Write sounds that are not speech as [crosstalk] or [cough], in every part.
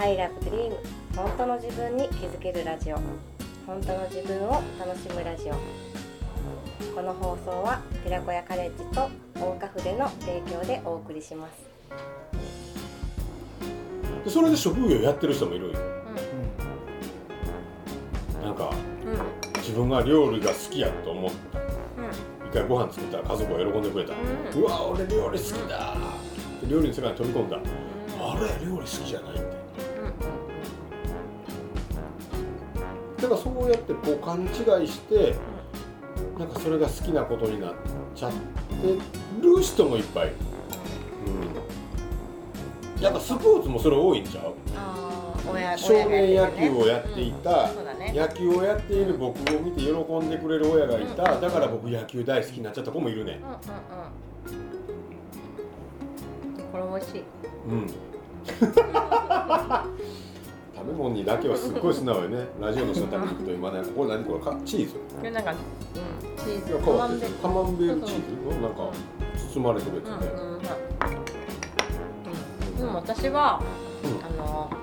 I love dream 本当の自分に気づけるラジオ。本当の自分を楽しむラジオ。この放送は寺子屋カレッジと大岡筆の提供でお送りします。でそれで職業やってる人もいるんよ。なんかうん。うん自分が料理が好きやと思った。一回ご飯作ったら家族が喜んでくれた、うん。うわ俺料理好きだ、で料理の世界に飛び込んだ、あれ料理好きじゃないってらそうやってこう勘違いしてなんかそれが好きなことになっちゃってる人もいっぱいうん、やっぱスポーツもそれ多いんちゃう？少年野球をやっていた、野球をやっている僕を見て喜んでくれる親がいた、だから僕野球大好きになっちゃった子もいるね。うんうんうん。これ美味しい。うん [laughs] 食べ物にだけはすっごい素直よね [laughs] ラジオの人食べに行くと今ねこれ何？これか？チーズ？これなんか、うん、チーズいや変わってるカマンベールチーズのなんか包まれてるやつね、うんうんうん。でも私は、うん。あのや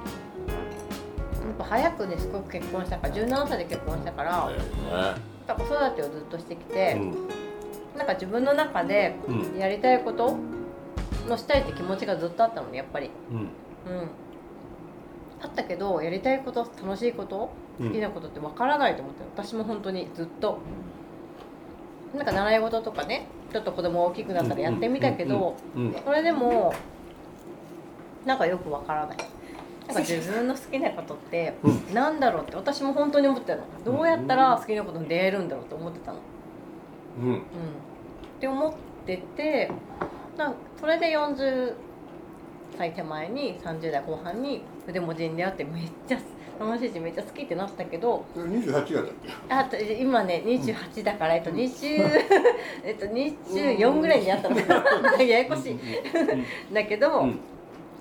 っぱ早くねすごく結婚したから17歳で結婚したから、はいやっぱ子育てをずっとしてきて、うん。なんか自分の中でうん。やりたいことのしたいって気持ちがずっとあったのねやっぱり。うん。うんあったけどやりたいこと楽しいことうん。好きなことってわからないと思って私も本当にずっと。なんか習い事とかねちょっと子供大きくなったらやってみたけどそれでもなんかよくわからない。なんか自分の好きなことってうなんだろうって私も本当に思ってたの。どうやったら好きなことに出会えるんだろうと思ってたの。うん。うん。って思っててなんかそれで40歳手前に30代後半に筆文字に出会ってめっちゃ楽しいしめっちゃ好きってなったけど28だったっけ？あと今ね28だから、えっと20えっと24ぐらいにやったのややこしい。だけど、うん。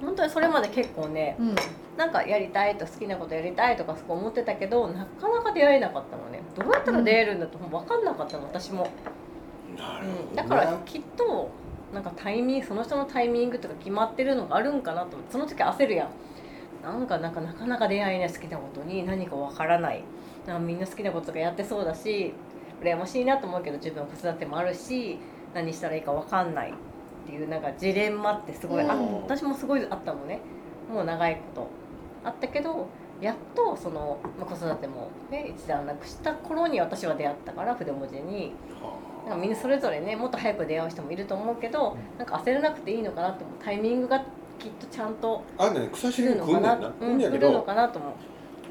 本当にそれまで結構ねうん。なんかやりたいと好きなことやりたいとかすごい思ってたけどなかなか出会えなかったのね。どうやったら出会えるんだと分かんなかったの私も、うん、なるほどね。だからきっとなんかタイミングその人のタイミングとか決まってるのがあるんかなと思ってその時焦るやん。なんかなんかなかなか出会えない好きなことに何か分からない。なんかみんな好きなこととかやってそうだし羨ましいなと思うけど自分は子育てもあるし何したらいいか分かんない。っていうなんかジレンマってすごい、あうん。私もすごいあったのね。もう長いこと。あったけどやっとその、まあ、子育ても、ね、一段落した頃に私は出会ったから筆文字になんかみんなそれぞれねもっと早く出会う人もいると思うけどなんか焦らなくていいのかなと思うタイミングがきっとちゃんとあね草来しげるのかなくんねんなうん来るのかなと思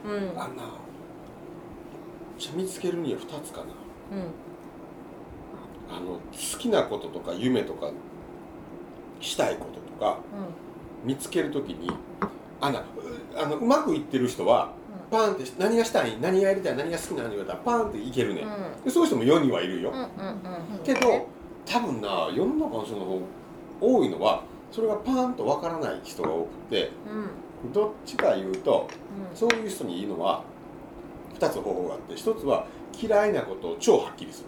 う。うん。あんなじゃ見つけるには2つかな。うん。あの好きなこととか夢とかしたいこととか見つけるときにあのうあのうまくいってる人はパーンって何がしたい何がやりたい？何が好きなの？言われたらパーンっていけるね、うん。でそういう人も世にはいるよ、うんうんうん。けど多分な世の中の人の方多いのはそれがパーンとわからない人が多くてうん。どっちか言うとうん。そういう人にいいのは2つ方法があって1つは嫌いなことを超はっきりする。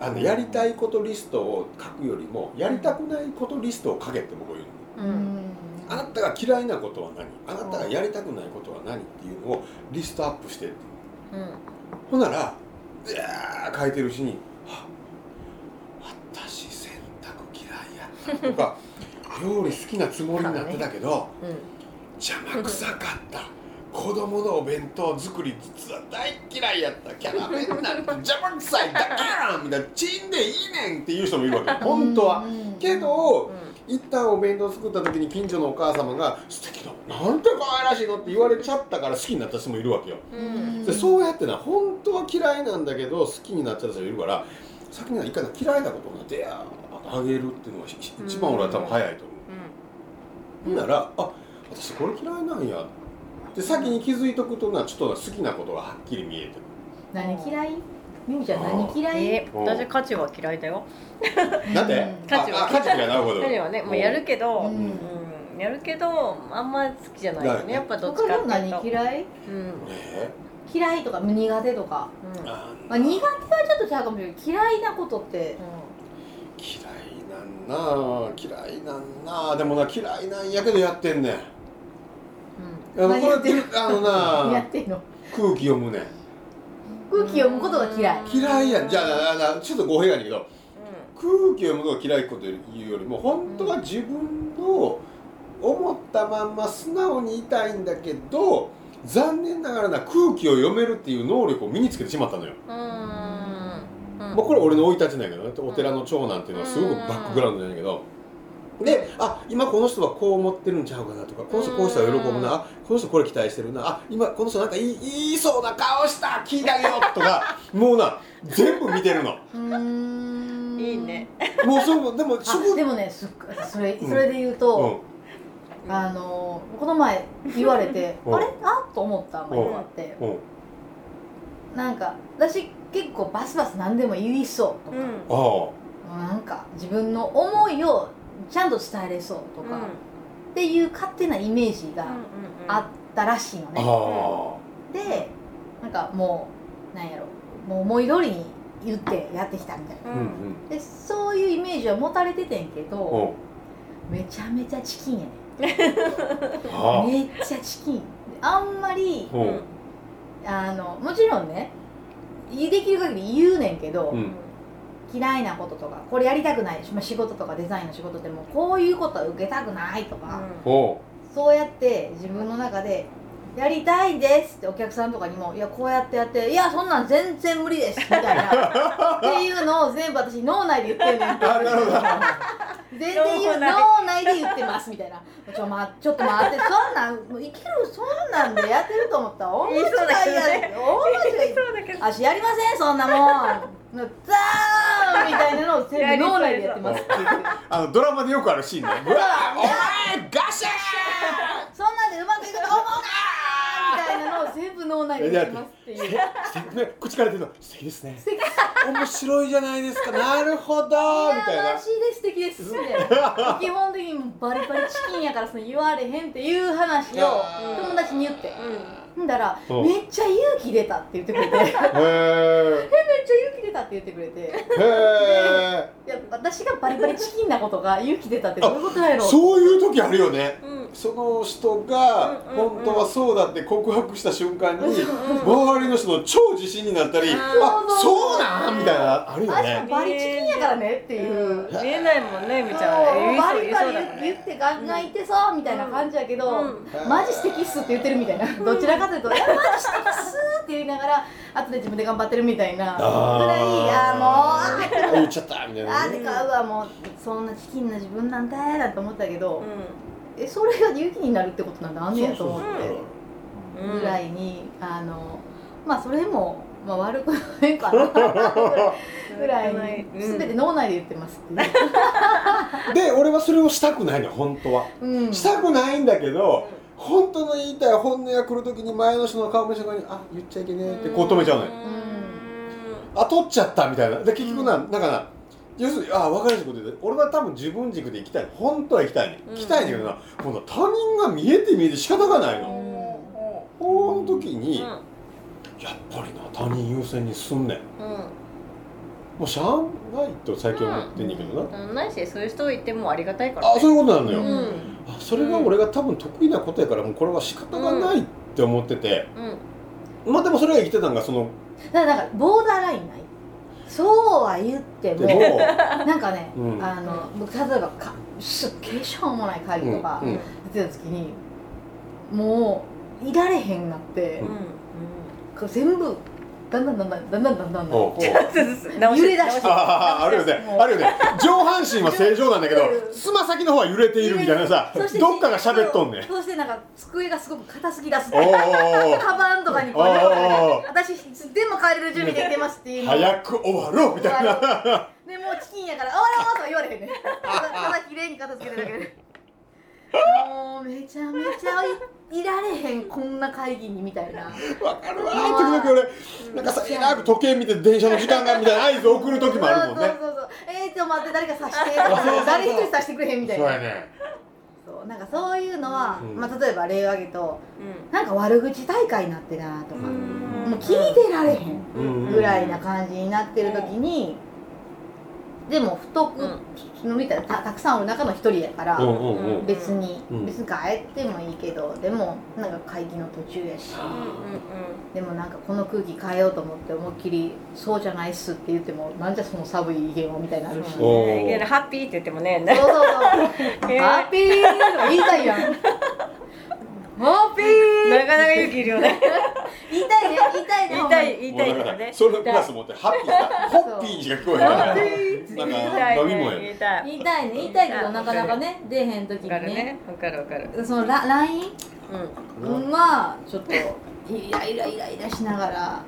あのやりたいことリストを書くよりもやりたくないことリストを書けって僕は言うの。うんうんあなたが嫌いなことは何？あなたがやりたくないことは何っていうのをリストアップしてってう。ん。ほんならいやー書いてるうちに「は私洗濯嫌いやった」とか「[laughs] 料理好きなつもりになってたけどうん。邪魔くさかった」子供のお弁当作り実は大嫌いやった。キャラメルなんて邪魔くさいだけやんみたいな。チンでいいねんっていう人もいるわけ。本当は。けど一旦お弁当作った時に近所のお母様が「素敵だ。なんて可愛らしいの」って言われちゃったから好きになった人もいるわけよ。うん。でそうやってな本当は嫌いなんだけど好きになっちゃった人がいるから先にはいかない嫌いなことをな出会あげるっていうのが一番俺は多分早いと思う、ほんならあ私これ嫌いなんや。っで先に気づいとくとなちょっと好きなことがはっきり見えてくる。何嫌い？ミミちゃん何嫌い？え私価値は嫌いだよ。なんで、うん価値は価値がなるほど。価値はねもうやるけど、ううん。んやるけどあんま好きじゃないよね。やっぱどっちかっていう何と嫌い？うん。ね嫌いとか苦手とか、うん。あまあ、苦手はちょっとちゃうかもしれない嫌いなことって。嫌いなんな嫌いなんなでもな嫌いなんやけどやってんねん。あのこれ何やってる。あのな [laughs] やってんの。空気読むねん空気読むことが嫌い。嫌いやん。じゃあちょっと語弊があるけど空気読むのが嫌いこと言うよりも本当は自分の思ったまんま素直にいたいんだけど残念ながらな空気を読めるっていう能力を身につけてしまったのよ、うん。うん。まあ、これ俺の生い立ちなんやけどね。お寺の長男っていうのはすごくバックグラウンドなんやけどであ今この人はこう思ってるんちゃうかなとかこの人こうしたら喜ぶなあこの人これ期待してるなあ今この人なんか言い言いそうな顔した聞いてあげようとか [laughs] もうな全部見てるの。うーん。いいね。もうそうでもでもねすそれうんそれで言ううと、ん。あのこの前言われてうん。あれ？あ？っと思ったのが一個あって。うん。なんか私結構バスバス何でも言いそうとうか、んあ。なんか自分の思いをちゃんと伝えれそうとか、っていう勝手なイメージがあったらしいのあね、でなんかもうなんやろ。もう思い通りに言ってやってきたみたいな。あうん。うんでそういうイメージは持たれててんけどう。んめちゃめちゃチキンやね [laughs] あめっちゃチキン。あんまりあのもちろんねできる限り言うねんけど、うん嫌いなこととかこれやりたくない、まあ、仕事とかデザインの仕事でもこういうことは受けたくないとか、おうそうやって自分の中で「やりたいです」ってお客さんとかにも「いやこうやってやっていやそんなん全然無理です」みたいなっていうのを全部私脳内で言ってるほど。全然言う脳内。脳内で言ってますみたいな。ちょ,、ま、ちょっと待ってそんなんもういけるそんなんでやってると思ったら大間違いや大間違い。足やりませんそんなもん。ザーンみたいなのを全部脳内でやってます。ってあのドラマでよくあるシーンね。うわお前ガシャそんなんでうまくいくなのを全部脳内でやってますっていうーね口から出るの素敵ですね。面白いじゃないですか。[laughs] なるほど。みたいな。素敵です [laughs] 基本的にもうバリバリチキンやからその言われへんっていう話をうん友達に言って。んだらうん。めっちゃ勇気出たって言ってくれて。[laughs] めっちゃ勇気出たって言ってくれて。へえいや私がバリバリチキンなことが勇気出たってどういうことやろう。そういう時あるよね。んうん。その人が本当はそうだって告白した瞬間に周りの人の超自信になったりあそうなんみたいなあるよね。に。バリチキンやからねっていう。見えないもんね。みちゃんバリバリ言ってガンガン言ってそうみたいな感じやけど、うん。マジ素敵っすって言ってるみたいな。どちらかというと「いやマジ素敵っす」って言いながら後で自分で頑張ってるみたいな。ぐらいあーもう。言っちゃったみたいあなね。ーでかうわもう。そんなチキンな自分なんだーなんて思ったけど、うえそれが勇気になるってことなんだあんねやと思ってぐらいにあのまあそれも、まあ、悪くないかな [laughs] ぐらいにうん。全て脳内で言ってますって。[laughs] で俺はそれをしたくないのよ本当は。うん。したくないんだけど本当の言いたい本音が来るときに前の人の顔見した時にあ言っちゃいけねえってこう止めちゃうのよ。あ取っちゃったみたいな。で結局な、なんかな要するにあ分かりやすいこと言うと俺は多分自分軸で行きたい。本当は行きたいね、うん。行きたいんだけどな今度他人が見えて見えて仕方がないの、の時に、うん。やっぱりな他人優先にすんねん。うん。もうしゃあないと最近思ってんねんけどな、うん。ないしそういう人いてもありがたいからあそういうことなのよ、うん。あそれが俺が多分得意なことやからもうこれは仕方がないって思ってて、うん。まあでもそれが生きてたんがそのだからボーダーラインない。そうは言っても [laughs] なんかね、うん。あの僕例えばかすっげえしょうもない会議とか出てた時に、もういられへんなって、うん。全部だんだんだんだんだんだんだんだんこう直揺れ出してあああるよねあるよね上半身は正常なんだけどつま先の方は揺れているみたいなさどっかが喋っとんねんそしてなんか机がすごく硬すぎだすカバンとかにこうおーおー私いつでも帰れる準備できてますっていう早く終わろうみたいなでもうチキンやから「あらあら」とは言われへんねただ綺麗に片付けてるだけでもうめちゃめちゃいいられへんこんな会議にみたいな。わかるわ時々俺なんかさえらく時計見て電車の時間がみたいな合図送る時もあるもんね。そうそうそうえー、ちょっと待って誰かさして。とかそうそうそう。誰一人さしてくれへんみたいな。ねそう。なんかそういうのは、うん。まあ、例えば例を挙げるとなんか悪口大会になってなとか、うん。もう聞いてられへんうんぐらいな感じになってる時に、でも太く、のみたいなたたくさんおる中の一人やから、うんうんうん。別に、うん。別に帰ってもいいけどでもなんか会議の途中やしでもなんかこの空気変えようと思って思いっきり「そうじゃないっす」って言ってもなんじゃその寒い意見はみたいになるし、ね。ハッピーって言ってもね。そうそう「えーハッピー!」とか言いたいやん「ハッピー! [laughs] なかなか勇気いるよね」[laughs] 言いたいね。言いたいね言いたいほ言いたいけどね。それプラス持ってハッピーさホッピーしか聞こえへん。か [laughs] らなんか言いたい飲み物やね言いたい。んま言いたいね言いたいけどなかなかね出えへん時にね。ねわかる。わかるそのラ LINE うん。はちょっとイライライライラしながら。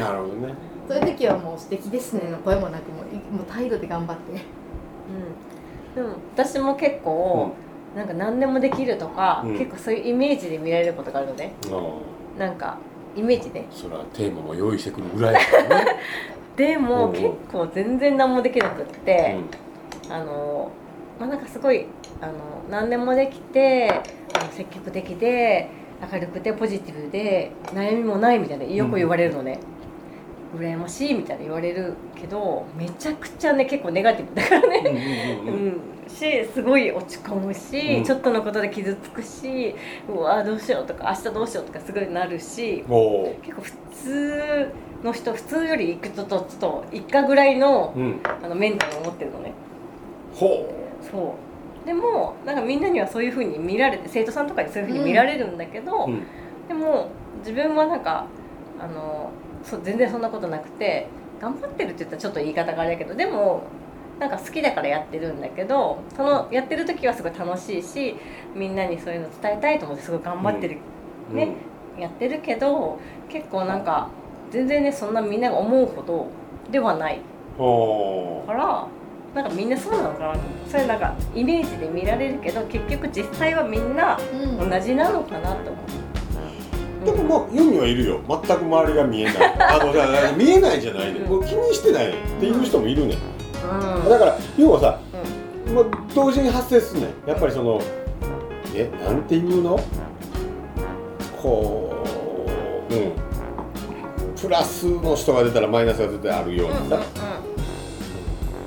なるほどね。そういう時はもう素敵ですねの声もなくもういもう態度で頑張って。うん。でも私も結構なんか何でもできるとかうん。結構そういうイメージで見られることがあるのね。うんなんかイメージでそれはテーマも用意してくるぐらいだからね。[laughs] でもうん結構全然何もできなくって、あのまあなんかすごいあの何でもできてあの積極的で明るくてポジティブで悩みもないみたいなよく言われるのね、羨ましいみたいな言われるけどめちゃくちゃね結構ネガティブだからね、うんしすごい落ち込むし、うん。ちょっとのことで傷つくしうわどうしようとか明日どうしようとかすごいなるし結構普通の人普通よりいくとちょっと一家ぐらいのうん。あのメンタルを持ってるのね。ほそう。でもなんかみんなにはそういうふうに見られて生徒さんとかにそういうふうに見られるんだけど、でも自分はなんかあのそう全然そんなことなくて頑張ってるって言ったらちょっと言い方があれだけどでもなんか好きだからやってるんだけどそのやってる時はすごい楽しいしみんなにそういうの伝えたいと思ってすごい頑張ってる、ねやってるけど結構なんか全然ねそんなみんなが思うほどではない。からなんかみんなそうなのかな。それなんかイメージで見られるけど結局実際はみんなうん。同じなのかなと思う。でもまあ世にはいるよ。全く周りが見えない。[laughs] あのだから見えないじゃないね。もう気にしてないねっていう人もいるね。うん。だから要はさ、もう同時に発生すんねん。やっぱりそのえなんていうの？こううん。プラスの人が出たらマイナスが絶対あるようにさ、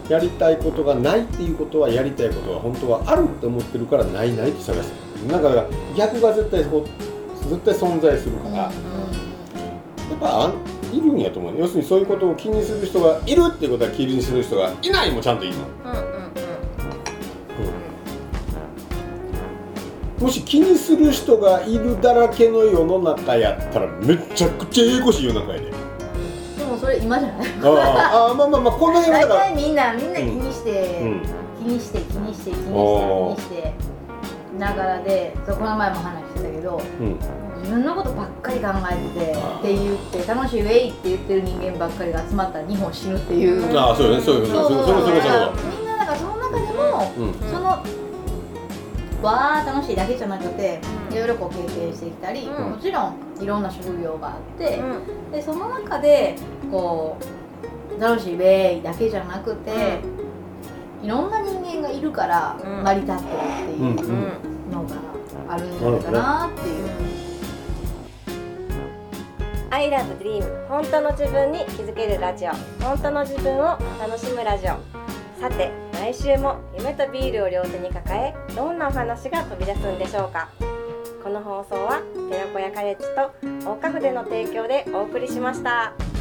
やりたいことがないっていうことはやりたいことが本当はあるって思ってるからないないって探してるなんか逆が絶対こう絶対存在するから、やっぱいるんやと思う。ね要するにそういうことを気にする人がいるっていうことは気にする人がいないもちゃんといるの。うんうんうん。もし気にする人がいるだらけの世の中やったらめちゃくちゃややこしい世の中やで。でもそれ今じゃない？ああ [laughs] まあまあまあこの辺は大だから体みんなみんな気にして、うん。気にして気にして気にして気にしてながらでそうこの前も話してたけどうん。自分のことばっかり考えててって言って楽しいウェイって言ってる人間ばっかりが集まったら日本死ぬっていう、ああそうよね。そうよね。そそうそうれそれそれそれだからみんなだからその中でも、うん。そのわー楽しいだけじゃなくていろいろこう経験してきたり、うん。もちろんいろんな職業があって、うん。でその中でこう楽しいウェイだけじゃなくて、いろんな人間がいるからうん。成り立ってるっていううんうんのがあるんじゃないかなっていう。I love dream 本当の自分に気づけるラジオ本当の自分を楽しむラジオさて来週も夢とビールを両手に抱えどんなお話が飛び出すんでしょうかこの放送は寺子屋カレッジと大花筆の提供でお送りしました。